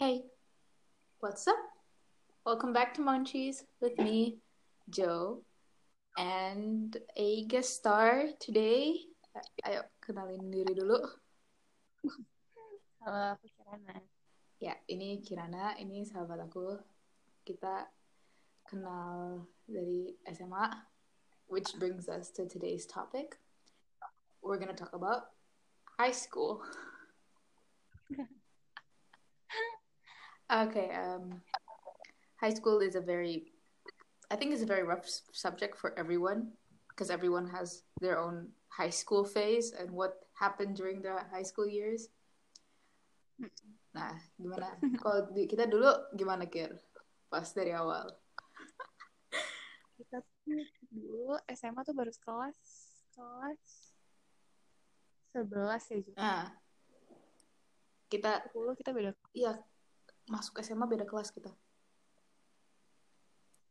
Hey, what's up? Welcome back to Munchies with me, Joe, and a guest star today. Ayo, kenalin diri dulu. Halo, aku Kirana. Ya, ini Kirana, ini sahabat aku. Kita kenal dari SMA, which brings us to today's topic. We're gonna talk about high school. okay, um, high school is a very, I think it's a very rough subject for everyone because everyone has their own high school phase and what happened during their high school years. Nah, gimana? Kalau kita dulu gimana Kir? Pas dari awal. Kita tuh dulu SMA tuh baru kelas kelas 11 ya juga. Nah, kita 10 kita beda iya masuk SMA beda kelas kita.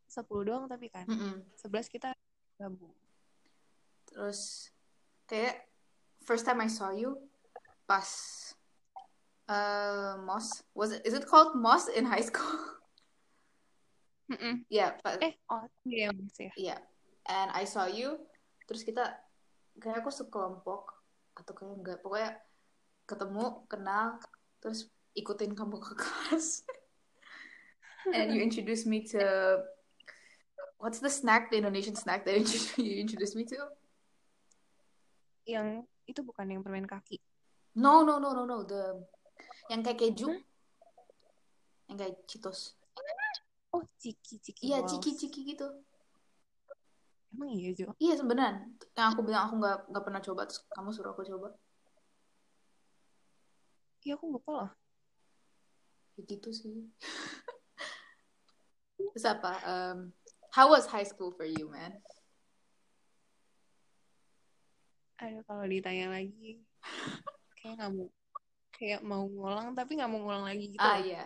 10 doang tapi kan. Mm-mm. 11 kita gabung. Terus kayak first time I saw you pas uh, Moss was it is it called Moss in high school? Mm-mm. yeah, but Eh, oh iya Mas ya. yeah. And I saw you terus kita kayak aku sekelompok atau kayak enggak pokoknya ketemu kenal terus ikutin kamu ke kelas and you introduced me to what's the snack the Indonesian snack that you introduced me to Yang itu bukan yang permen kaki. No, no, no, no, no. The yang kayak keju. Yang kayak Cheetos. Oh, ciki-ciki. Iya, balls. ciki-ciki gitu. Emang iya, Jo? Iya, sebenarnya. Yang aku bilang aku nggak nggak pernah coba, terus kamu suruh aku coba. Iya, aku lupa loh. Ya gitu sih. Terus apa? Um, how was high school for you, man? Aduh, kalau ditanya lagi, kayak nggak mau kayak mau ngulang tapi nggak mau ngulang lagi gitu. Ah, iya.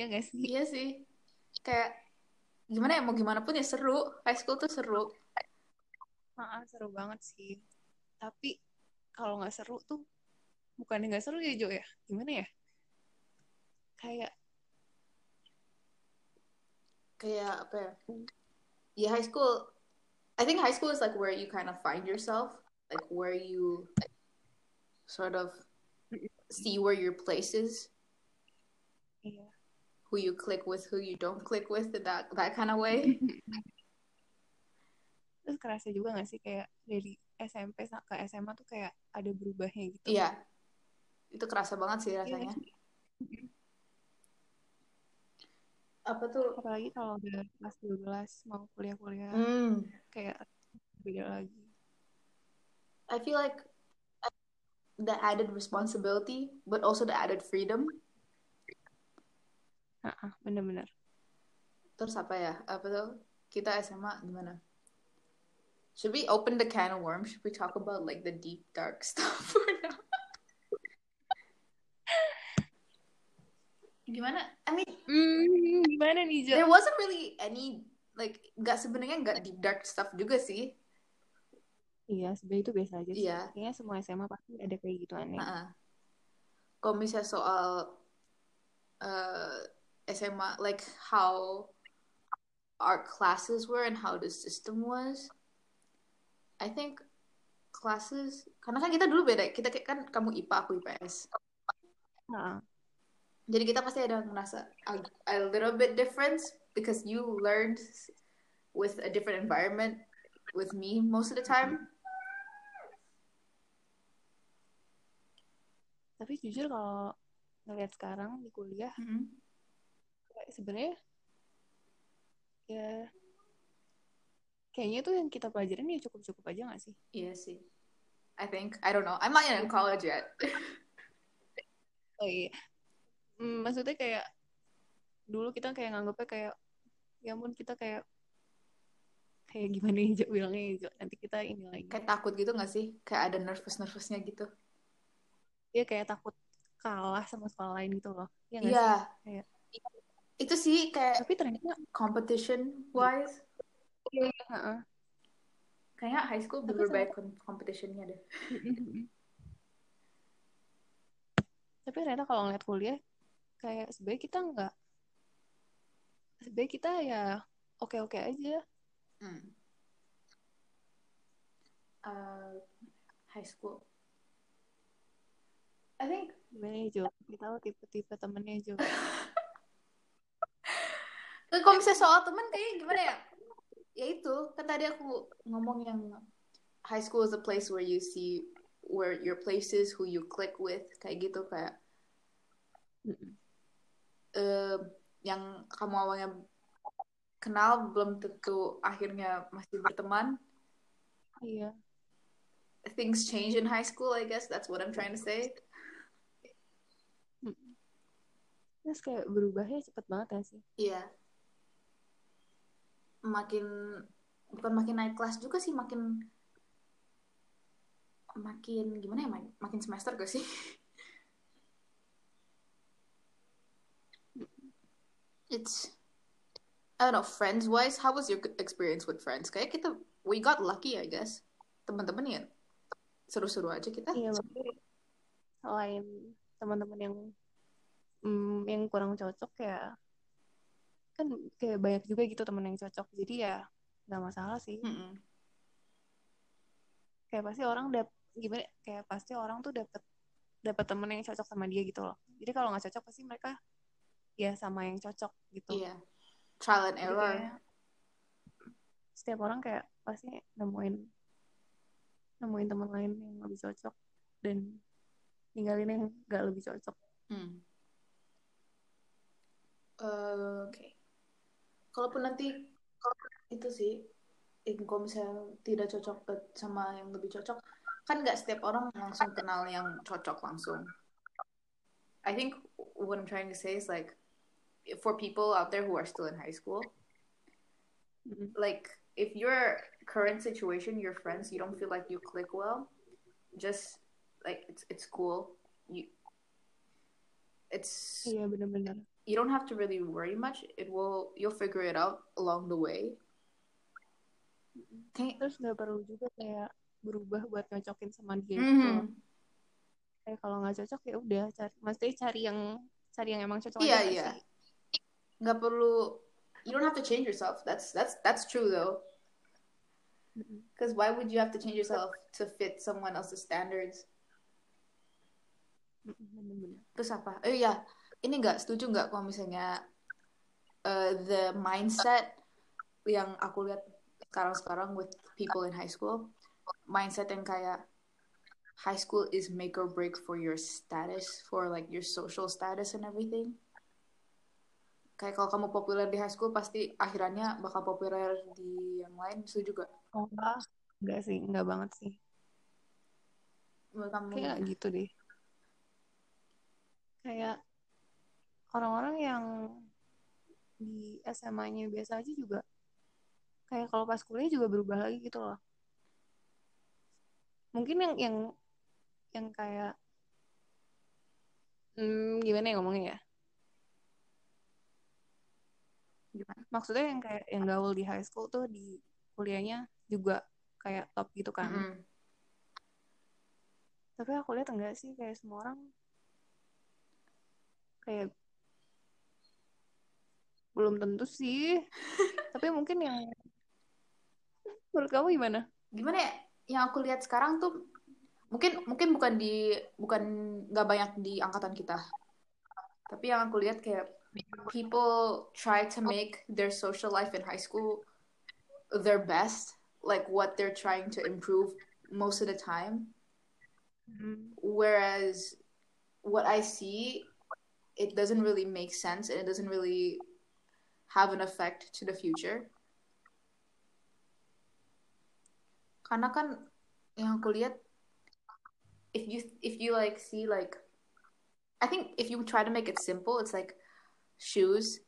Ya nggak sih? Iya sih. Kayak gimana ya mau gimana pun ya seru. High school tuh seru. Ah, seru banget sih. Tapi kalau nggak seru tuh bukannya nggak seru ya Jo ya? Gimana ya? Kayak Kayak apa ya? Yeah, high school. I think high school is like where you kind of find yourself, like where you sort of see where your place is, iya. who you click with, who you don't click with, that that kind of way. Terus kerasa juga nggak sih kayak dari SMP ke SMA tuh kayak ada berubahnya gitu. Iya, itu kerasa banget sih Iya rasanya. sih? Apa tuh? Apalagi kalau udah kelas 12 mau kuliah-kuliah Hmm, kayak beda lagi. I feel like the added responsibility, but also the added freedom. Ah, ah, bener-bener. Terus apa ya? Apa tuh? Kita SMA gimana? Should we open the can of worms? Should we talk about like the deep dark stuff or not? Gimana? I mean, Hmm, gimana nih Jo? there wasn't really any like nggak sebenarnya nggak deep dark stuff juga sih. Iya, sebenarnya itu biasa aja sih. Iya. Kayaknya semua SMA pasti ada kayak gitu aneh. Heeh. Kalau misalnya soal uh, SMA, like how our classes were and how the system was, I think classes karena kan kita dulu beda, kita kayak- kan kamu IPA aku IPS, Nah, jadi kita pasti ada ngerasa a, a little bit difference because you learned with a different environment with me most of the time. tapi jujur kalau ngeliat sekarang di kuliah kayak sebenarnya ya kayaknya tuh yang kita pelajarin ya cukup-cukup aja gak sih? Iya sih. I think I don't know. I'm not in college yet. Oh iya. Hmm, maksudnya kayak dulu kita kayak nganggapnya kayak ya ampun kita kayak kayak gimana ya bilangnya ya nanti kita ini lagi Kayak takut gitu gak sih? Kayak ada nervous-nervousnya gitu. dia kayak takut kalah sama sekolah lain gitu loh ya Iya. sih Kayak- Itu sih kayak tapi ternyata competition wise. iya, iya, heeh. Kayaknya high school Tapi bener com- competitionnya deh. tapi ternyata kalau ngeliat kuliah kayak sebenarnya kita nggak sebenarnya kita ya oke oke aja Hmm. Uh, high school. I think gimana ya Jo kita tahu tipe-tipe temennya Jo Eh, kalau misalnya soal teman kayaknya gimana ya? Ya itu, kan tadi aku ngomong yang high school is a place where you see where your places, who you click with, kayak gitu kayak. Eh, yang kamu awalnya kenal belum tentu akhirnya masih berteman. iya Things change in high school, I guess that's what I'm trying to say. Mm-mm. terus kayak berubahnya cepet banget ya sih Iya. Makin bukan makin naik kelas juga sih, makin makin gimana ya, Mak- makin semester gak sih? It's I don't know, friends wise, how was your experience with friends? Kayak kita we got lucky, I guess. Teman-teman ya seru-seru aja kita. iya selain teman-teman yang mm, yang kurang cocok ya kan kayak banyak juga gitu teman yang cocok jadi ya nggak masalah sih Mm-mm. kayak pasti orang dap gimana kayak pasti orang tuh dapet dapet temen yang cocok sama dia gitu loh jadi kalau nggak cocok pasti mereka ya sama yang cocok gitu Iya. Trial and Jadi error. kayak setiap orang kayak pasti nemuin nemuin teman lain yang lebih cocok dan ninggalin yang nggak lebih cocok Hmm. Eh, Oke. Kalaupun nanti kalau itu sih, kalau misalnya tidak cocok sama yang lebih cocok, kan nggak setiap orang langsung kenal yang cocok langsung. I think what I'm trying to say is like, for people out there who are still in high school, Mm-mm. like if your current situation, your friends, you don't feel like you click well, just like it's it's cool. You, it's iya bener-bener you don't have to really worry much. It will you'll figure it out along the way. Kayak terus nggak perlu juga kayak berubah buat nyocokin sama dia gitu loh. Mhm. kayak kalau nggak cocok ya udah cari maksudnya cari yang cari yang emang cocok Iya nggak iya. sih? Nggak perlu you don't have to change yourself. That's that's that's true though. Because why would you have to change yourself to fit someone else's standards? Bener-bener Terus apa? Oh iya, ini nggak setuju nggak kalau misalnya uh, the mindset yang aku lihat sekarang-sekarang with people in high school, mindset yang kayak high school is make or break for your status, for like your social status and everything. Kayak kalau kamu populer di high school pasti akhirannya bakal populer di yang lain, setuju gak? oh enggak. Enggak sih enggak banget sih. Menurut kamu kayak gitu deh. Kayak orang-orang yang di SMA-nya biasa aja juga kayak kalau pas kuliah juga berubah lagi gitu loh. Mungkin yang yang yang kayak hmm, gimana ya ngomongnya ya Gimana? Maksudnya yang kayak yang gaul di high school tuh di kuliahnya juga kayak top gitu kan. Mm-mm. tapi aku lihat enggak sih kayak semua orang kayak belum tentu sih. Tapi mungkin yang menurut kamu gimana? Gimana ya? Yang aku lihat sekarang tuh mungkin mungkin bukan di bukan nggak banyak di angkatan kita. Tapi yang aku lihat kayak people try to make their social life in high school their best like what they're trying to improve most of the time. Mm-hmm. Whereas what I see it doesn't really make sense and it doesn't really have an effect to the future. Karena kan yang aku lihat if you if you like see like I think if you try to make it simple it's like shoes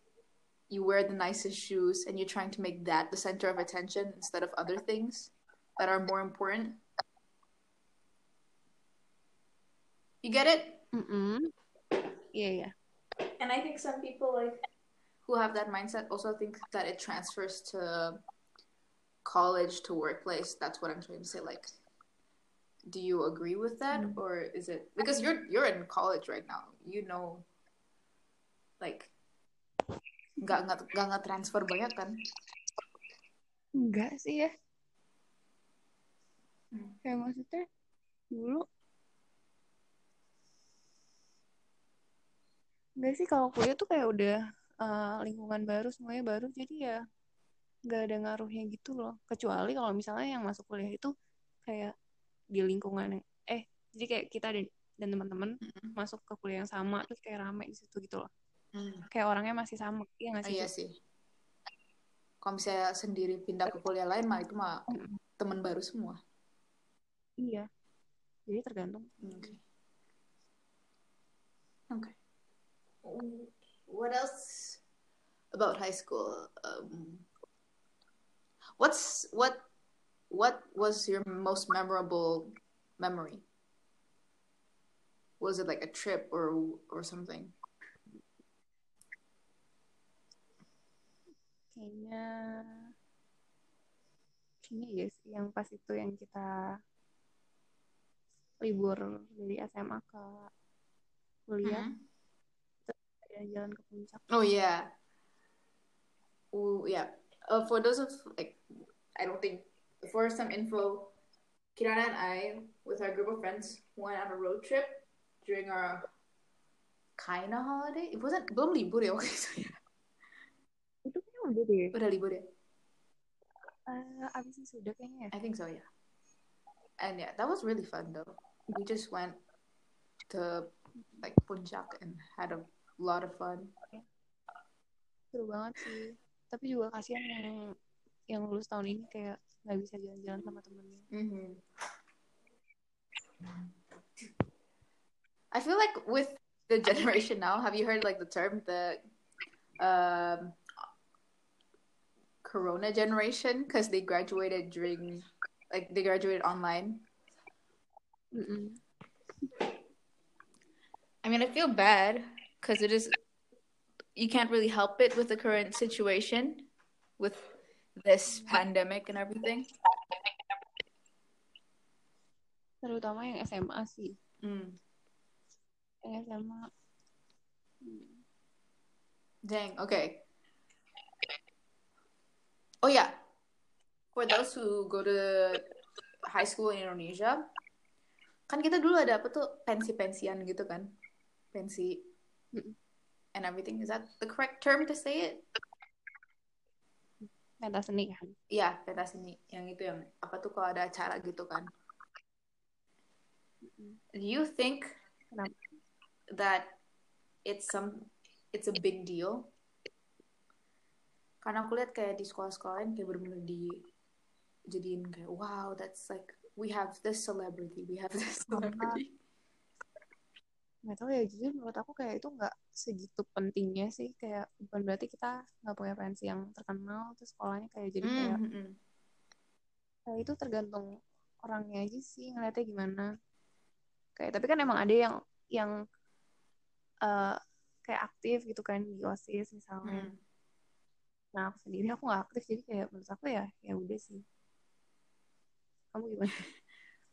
you wear the nicest shoes and you're trying to make that the center of attention instead of other things that are more important you get it Mm-mm. yeah yeah and I think some people like who have that mindset also think that it transfers to college to workplace. That's what I'm trying to say. Like, do you agree with that, Mm. or is it because you're you're in college right now? You know like nggak nggak nggak nggak transfer banyak kan? Enggak sih ya. Hmm. kayak maksudnya dulu enggak sih kalau kuliah tuh kayak udah uh, lingkungan baru semuanya baru. Jadi ya nggak ada ngaruhnya gitu loh. Kecuali kalau misalnya yang masuk kuliah itu kayak di lingkungan yang eh jadi kayak kita dan dan teman-teman Mm-mm. masuk ke kuliah yang sama terus kayak rame di situ gitu loh Hmm. kayak orangnya masih sama iya nggak Oh, sih iya sih kalau misalnya sendiri pindah ke kuliah lain mah itu mah Mm-mm. teman baru semua iya jadi tergantung Okay. Okay. What else about high school? Um, what's what what was your most memorable memory? Was it like a trip or or something? Kayaknya kayaknya ya sih yang pas itu yang kita libur dari SMA ke kuliah Mhm. jalan-jalan ke puncak Oh yeah. Oh yeah. Uh, for those of like, I don't think for some info, Kirana and I, with our group of friends, went on a road trip during our kinda holiday. It wasn't belum libur ya waktu itu ya. Itu kayaknya udah libur ya? Eh, abis sudah kayaknya ya I think so yeah. And yeah, that was really fun though. We just went to like Puncak and had a lot of fun. seru banget sih tapi juga kasihan yang yang lulus tahun ini kayak nggak bisa jalan-jalan sama temennya hmm I feel like with the generation now, have you heard like the term the um, Corona generation because they graduated during like they graduated online. Mm-mm. I mean, I feel bad because it is you can't really help it with the current situation with this pandemic and everything. terutama yang SMA sih Mm. yang SMA hmm, Dang. Okay. Oh yeah. For those who go to high school in Indonesia, kan kita dulu ada apa tuh pensi-pensian gitu kan, pensi and everything. Is that the correct term to say it? pentas seni kan Iya, pentas seni. Yang itu yang apa tuh kalau ada acara gitu kan. Do you think that it's some it's a big deal? Karena aku lihat kayak di sekolah-sekolah lain kayak bener-bener di jadiin kayak wow that's like we have this celebrity, we have this celebrity. nggak tahu ya jujur menurut aku kayak itu nggak segitu pentingnya sih kayak bukan berarti kita nggak punya pensi yang terkenal terus sekolahnya kayak jadi kayak Mm-mm. kayak itu tergantung orangnya aja sih ngeliatnya gimana kayak tapi kan emang ada yang yang eh, kayak aktif gitu kan di osis misalnya Mm. Nah aku sendiri aku nggak aktif jadi kayak menurut aku ya ya udah sih kamu gimana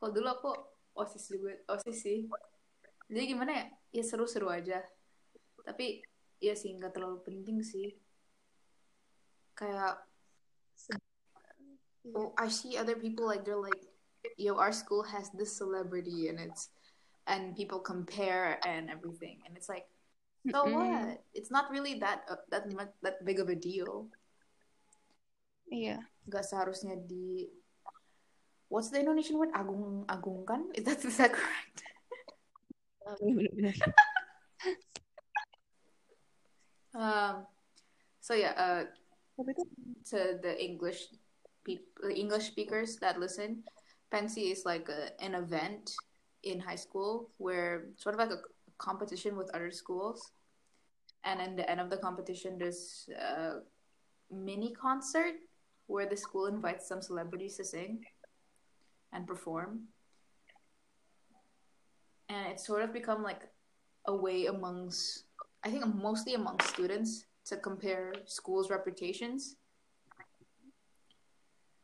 Kalau dulu aku osis juga osis sih. Jadi gimana ya? Ya seru-seru aja. Tapi ya sih nggak terlalu penting sih. Kayak Iya. oh, I see other people like they're like, yo, our school has this celebrity and it's and people compare and everything and it's like, so Mm-mm. what? It's not really that uh, that much that big of a deal. iya Gak seharusnya di What's the Indonesian word? Agung agungkan? Is that is that correct? Um, so yeah, uh, to the English people, English speakers that listen, Pensy is like a, an event in high school where sort of like a competition with other schools, and in the end of the competition, there's a uh, mini concert where the school invites some celebrities to sing and perform, and it's sort of become like a way amongst I think mostly among students to compare schools' reputations.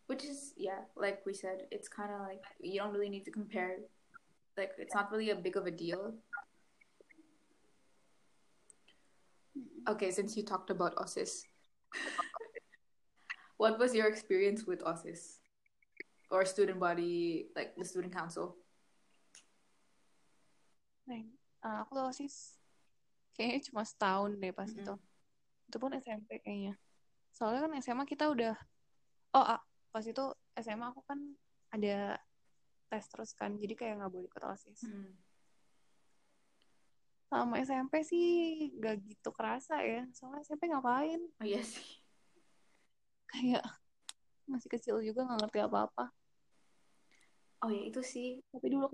Which is yeah, like we said, it's kind of like you don't really need to compare. Like it's not really a big of a deal. Okay, since you talked about OSIS, what was your experience with OSIS or student body, like the student council? Nah, uh, aku osis kayaknya cuma setahun deh pas Mm-mm. itu. Itu pun SMP kayaknya. Soalnya kan SMA kita udah oh ah, pas itu SMA aku kan ada tes terus kan, jadi kayak nggak boleh ikut osis. Mm. Sama SMP sih gak gitu kerasa ya. Soalnya SMP ngapain? Oh iya sih. Kayak masih kecil juga nggak ngerti apa-apa. Oh ya itu sih. Tapi dulu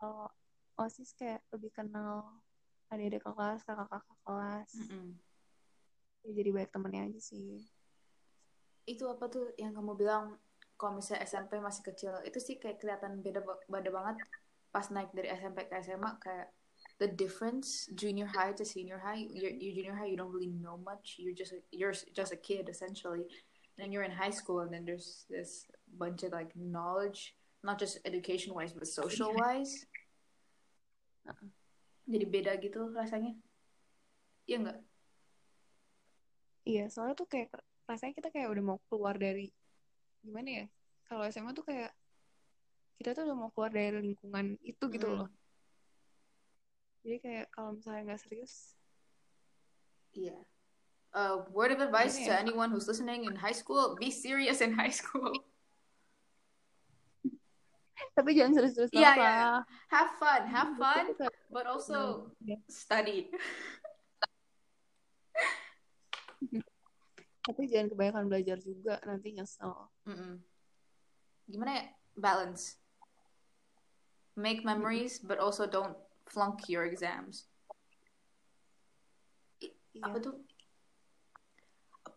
kalau osis kayak lebih kenal adik-adik kelas, kakak-kakak kelas. Mm-mm. Ya, jadi banyak temennya aja sih. Itu apa tuh yang kamu bilang kalau misalnya SMP masih kecil itu sih kayak kelihatan beda beda banget pas naik dari SMP ke SMA kayak the difference junior high to senior high you you junior high you don't really know much you're just a, you're just a kid essentially and then you're in high school and then there's this bunch of like knowledge not just education wise but social wise Uh-uh. jadi beda gitu rasanya iya nggak Iya, soalnya tuh kayak rasanya kita kayak udah mau keluar dari gimana ya? Kalau SMA tuh kayak kita tuh udah mau keluar dari lingkungan itu gitu Mm. loh. Jadi kayak kalau misalnya nggak serius, iya uh, word of advice Gimana to ya? anyone who's listening in high school be serious in high school tapi jangan serius-serius banget iya. lah. have fun have fun but also Iya. study Tapi jangan kebanyakan belajar juga nanti nyesel. Mm-mm. Gimana ya? Balance. Make memories, but also don't flunk your exams. Iya. Apa tuh?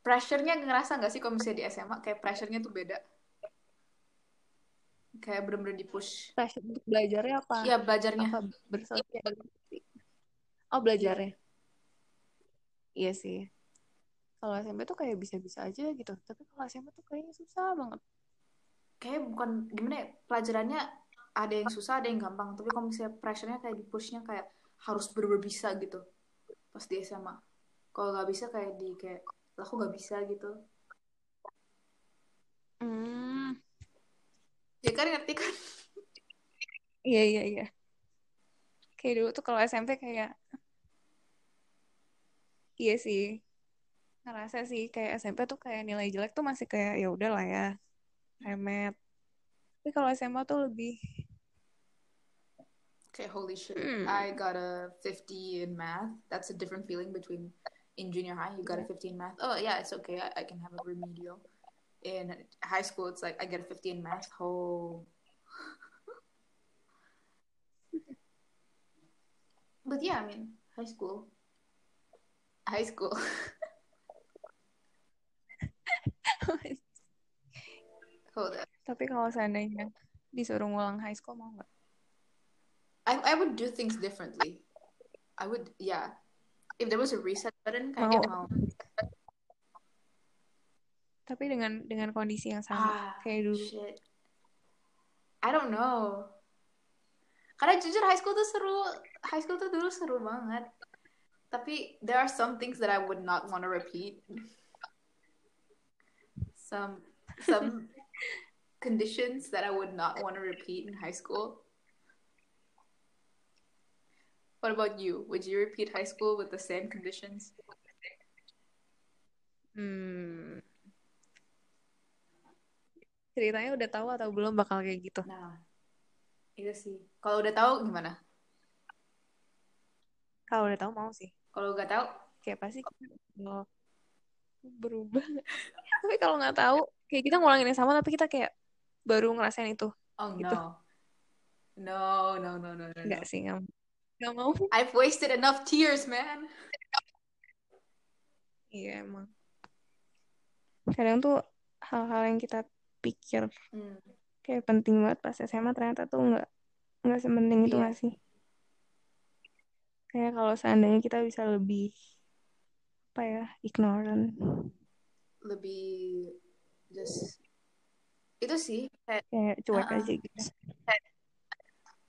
Pressure-nya ngerasa nggak sih kalau misalnya di SMA? Kayak pressure-nya tuh beda. Kayak bener-bener di-push. Pressure untuk belajarnya apa? Iya, belajarnya. Apa? Oh, belajarnya. Iya sih. Kalau SMP tuh kayak bisa-bisa aja gitu. Tapi kalau SMA tuh kayaknya susah banget. Kayak bukan, gimana ya? Pelajarannya ada yang susah, ada yang gampang. Tapi kalau misalnya pressure-nya kayak di-push-nya kayak harus bener-bener bisa gitu. Pas di SMA. Kalau nggak bisa kayak di kayak, lah aku nggak bisa gitu. Hmm. Ya kan ngerti kan? Iya, iya, iya. Kayak dulu tuh kalau SMP kayak iya sih. Ngerasa sih kayak SMP tuh kayak nilai jelek tuh masih kayak ya udah lah ya. Remet. Tapi kalau SMA tuh lebih Okay, holy shit. Hmm. I got a 50 in math. That's a different feeling between in junior high, you got a 50 in math. Oh, yeah, it's okay. I, I can have a remedial. In high school, it's like I get a 50 in math. Oh. but yeah, I mean, high school. High school. Hold up. Tapi kalau seandainya disuruh ngulang high school mau nggak? I, I would do things differently. I would, yeah. If there was a reset button, kayaknya mau. Tapi dengan dengan kondisi yang sama Ah, kayak dulu. shit. I don't know. Karena jujur high school tuh seru. High school tuh dulu seru banget. Tapi there are some things that I would not want to repeat. Some some conditions that I would not want to repeat in high school. What about you? Would you repeat high school with the same conditions? Hmm. Ceritanya udah tahu atau belum bakal kayak gitu? Nah, itu sih. Kalau udah tahu gimana? Kalau udah tahu mau sih. Kalau nggak tahu, Kayak pasti kalau berubah. tapi kalau nggak tahu, kayak kita ngulangin yang sama tapi kita kayak baru ngerasain itu. oh Gitu. no. No, no, no, no, no, no. Enggak sih, nggak nggak mau. I've wasted enough tears, man. Iya emang. Kadang tuh hal-hal yang kita pikir Hmm. kayak penting banget pas SMA ternyata tuh nggak nggak sepenting itu Iya. nggak sih? Kayak kalau seandainya kita bisa lebih apa ya ignorant Lebih just itu sih kayak kayak cuek Uh-uh. aja gitu.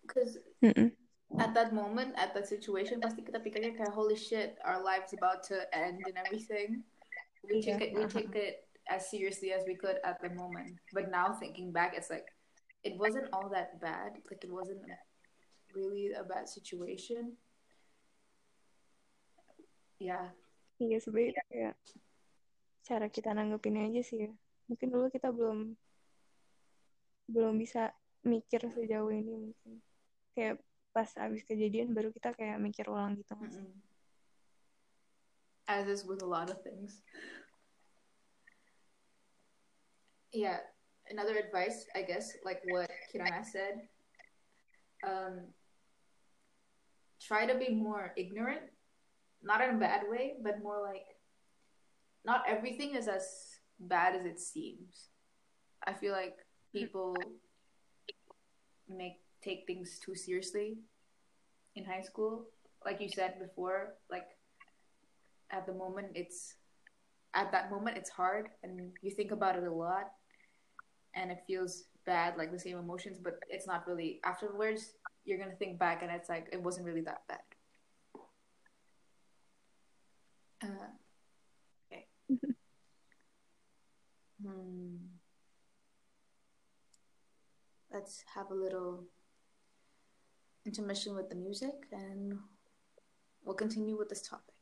cause Mm-mm. at that moment, at that situation, pasti kita pikirnya kayak holy shit, our lives about to end and everything. We Iya. take it, we take it as seriously as we could at the moment. But now thinking back, it's like it wasn't all that bad. Like it wasn't really a bad situation. Yeah. Iya sebenarnya kayak cara kita nanggepin aja sih ya. Mungkin dulu kita belum belum bisa mikir sejauh ini mungkin. Kayak pas abis kejadian baru kita kayak mikir ulang gitu sih? Mm-mm. As is with a lot of things. Yeah. Another advice, I guess, like what Kirana said, um, try to be more ignorant, not in a bad way, but more like not everything is as bad as it seems. I feel like people make take things too seriously in high school. Like you said before, like at the moment it's at that moment it's hard and you think about it a lot and it feels bad like the same emotions but it's not really afterwards you're gonna think back and it's like it wasn't really that bad uh, okay hmm. Let's have a little intermission with the music and we'll continue with this topic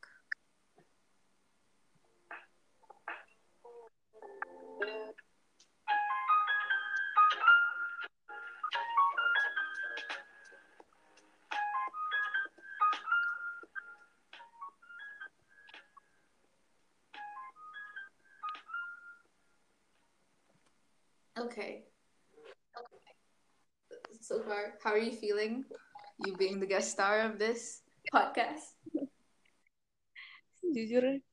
how are you feeling? You being the guest star of this podcast? Jujur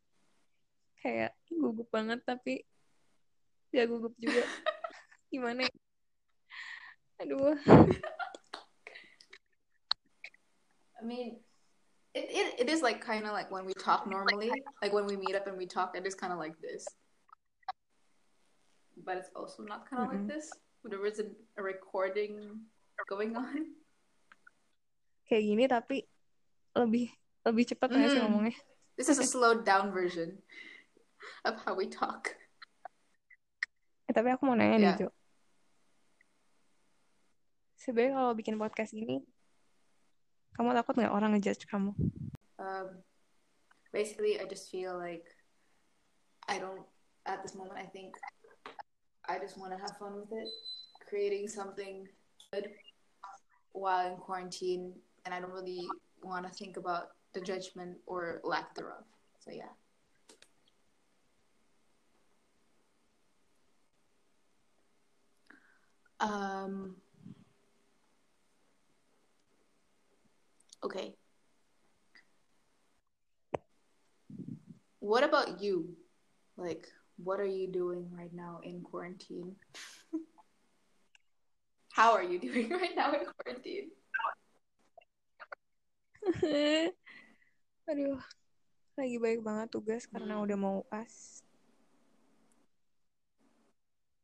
kayak gugup banget tapi ya gugup juga. Gimana ya? Aduh. I mean, it, it, it is like kind of like when we talk normally, like when we meet up and we talk, it is kind of like this. But it's also not kind of like Mm-mm. this. There isn't a recording going on. Kayak gini tapi lebih lebih cepat nggak sih Mm. ngomongnya? This is a slowed down version of how we talk. Eh, tapi aku mau nanya nih, Ya. Jo. Sebenarnya kalau bikin podcast gini, kamu takut nggak orang ngejudge kamu? Um, basically, I just feel like I don't, at this moment, I think I just want to have fun with it, creating something good while in quarantine, and I don't really want to think about the judgment or lack thereof. So, yeah. Um, okay. What about you? Like, what are you doing right now in quarantine? How are you doing right now in quarantine? Aduh, lagi baik banget tugas karena Hmm. udah mau UAS.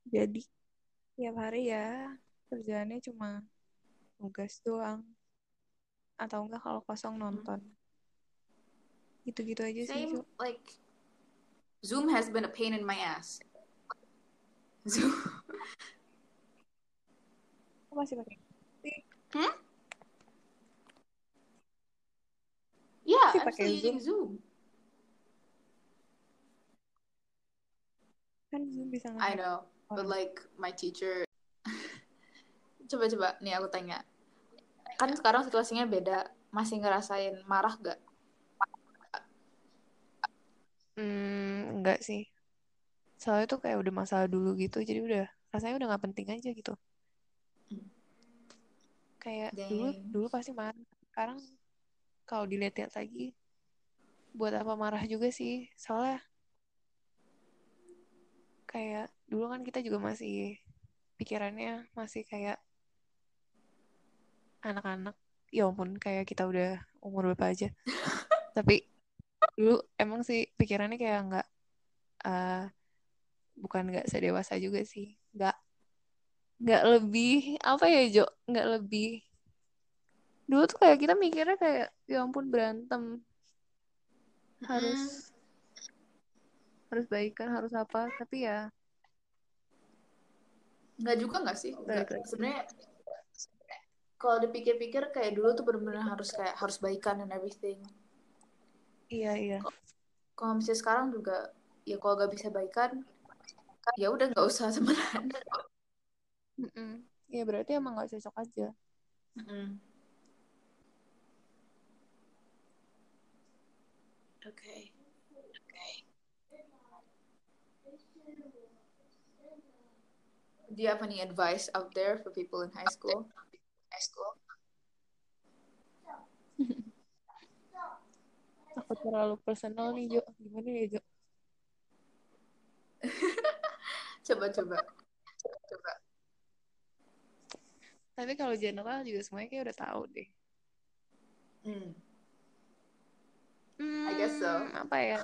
Jadi, tiap hari ya kerjaannya cuma tugas doang. Atau enggak kalau kosong nonton. Gitu-gitu aja sih, Same, like, Zoom has been a pain in my ass. Zoom. Aku masih pakai. Hmm? Yeah, Masih I'm pakai using Zoom. Kan Zoom bisa I ngeliat know, but orang. like my teacher. Coba-coba, nih aku tanya. Kan sekarang situasinya beda. Masih ngerasain marah gak? Hmm, enggak sih. Soalnya tuh kayak udah masalah dulu gitu, jadi udah rasanya udah nggak penting aja gitu. Kayak dulu Dang. dulu pasti marah. Sekarang kalau dilihat-lihat lagi, buat apa marah juga sih? Soalnya kayak dulu kan kita juga masih pikirannya masih kayak anak-anak. Ya ampun, kayak kita udah umur berapa aja. Tapi dulu emang sih pikirannya kayak nggak eh, bukan nggak sedewasa juga sih nggak nggak lebih apa ya Jo? Nggak lebih. Dulu tuh kayak kita mikirnya kayak ya ampun berantem. Harus harus baikan harus apa tapi ya nggak juga nggak sih? Sebenarnya kalau dipikir-pikir kayak dulu tuh benar-benar harus kayak harus baikan and everything. Iya iya. Kalau misalnya sekarang juga ya kalau gak bisa baikan ya udah nggak usah temenan Mm-mm. ya berarti emang nggak cocok aja Mm. oke Do you have any advice out there for people in high school? High school. takut terlalu personal nih Jo gimana ya Jo Coba coba. Coba. Tapi kalau general juga semuanya kayak udah tahu deh Hmm. Hmm, I guess so. apa ya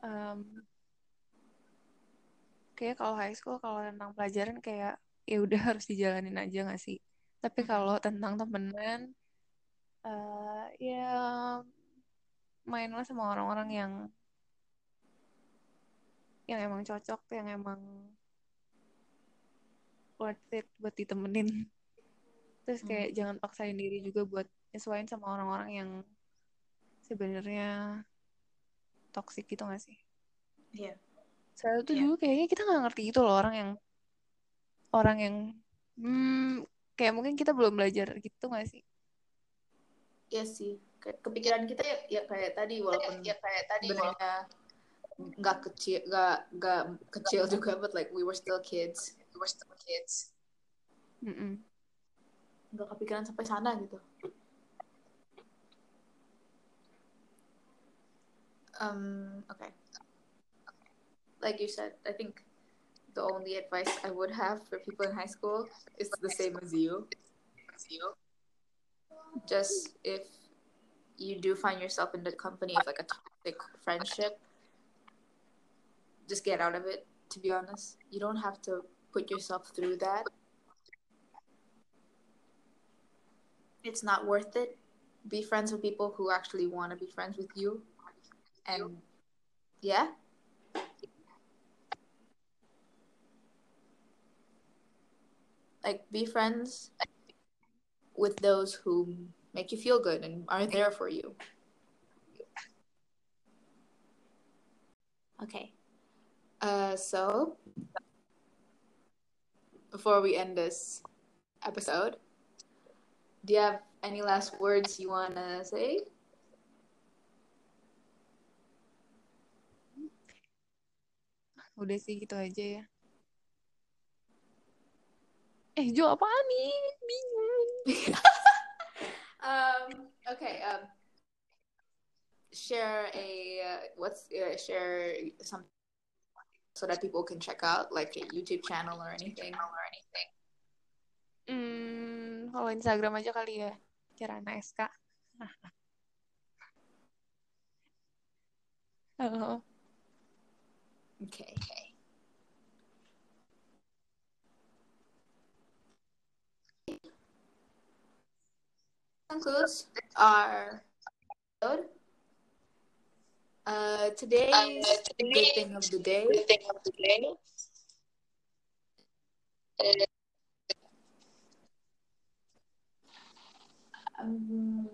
um, kayak kalau high school kalau tentang pelajaran kayak ya udah harus dijalanin aja gak sih tapi kalau tentang temenan eh ya mainlah sama orang-orang yang yang emang cocok yang emang worth it buat ditemenin terus kayak jangan paksain diri juga buat nyesuaiin sama orang-orang yang sebenarnya toxic gitu gak sih Iya. Soalnya tuh Iya. dulu kayaknya kita nggak ngerti gitu loh orang yang orang yang hmm, kayak mungkin kita belum belajar gitu gak sih? Iya sih. Kepikiran kita ya, ya kayak tadi walaupun ya kayak tadi sebenarnya nggak kecil nggak nggak kecil juga but like we were still kids. We were still kids. Mm-mm. nggak kepikiran sampai sana gitu. Um okay. Like you said I think the only advice I would have for people in high school is the same as you. Just if you do find yourself in the company of like a toxic friendship just get out of it to be honest. You don't have to put yourself through that. It's not worth it. Be friends with people who actually want to be friends with you. And yeah. Like be friends with those who make you feel good and are there for you. Okay uh so before we end this episode do you have any last words you want to say Udah sih gitu aja ya. Eh Jo apaan nih? Bingung. um okay um share a uh, what's uh, share some so that people can check out like a youtube channel or anything or anything Hmm, kalau Instagram aja kali ya. Kirana SK. Halo. okay concludes our episode uh today's good thing of the day Good thing of the day. Um,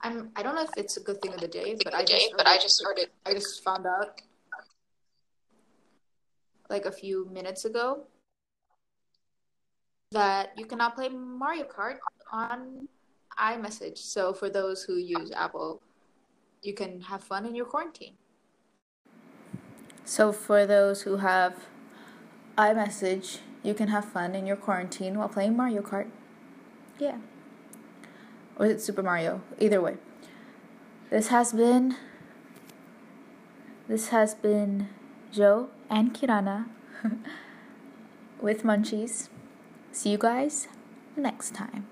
I'm. I don't know if it's a good thing of the day, but I just. but I just heard it. I just found out like a few minutes ago that you cannot play Mario Kart on iMessage. So for those who use Apple, you can have fun in your quarantine. So for those who have iMessage, you can have fun in your quarantine while playing Mario Kart. Yeah. Or is it Super Mario? Either way. This has been this has been Joe and Kirana with Munchies. See you guys next time.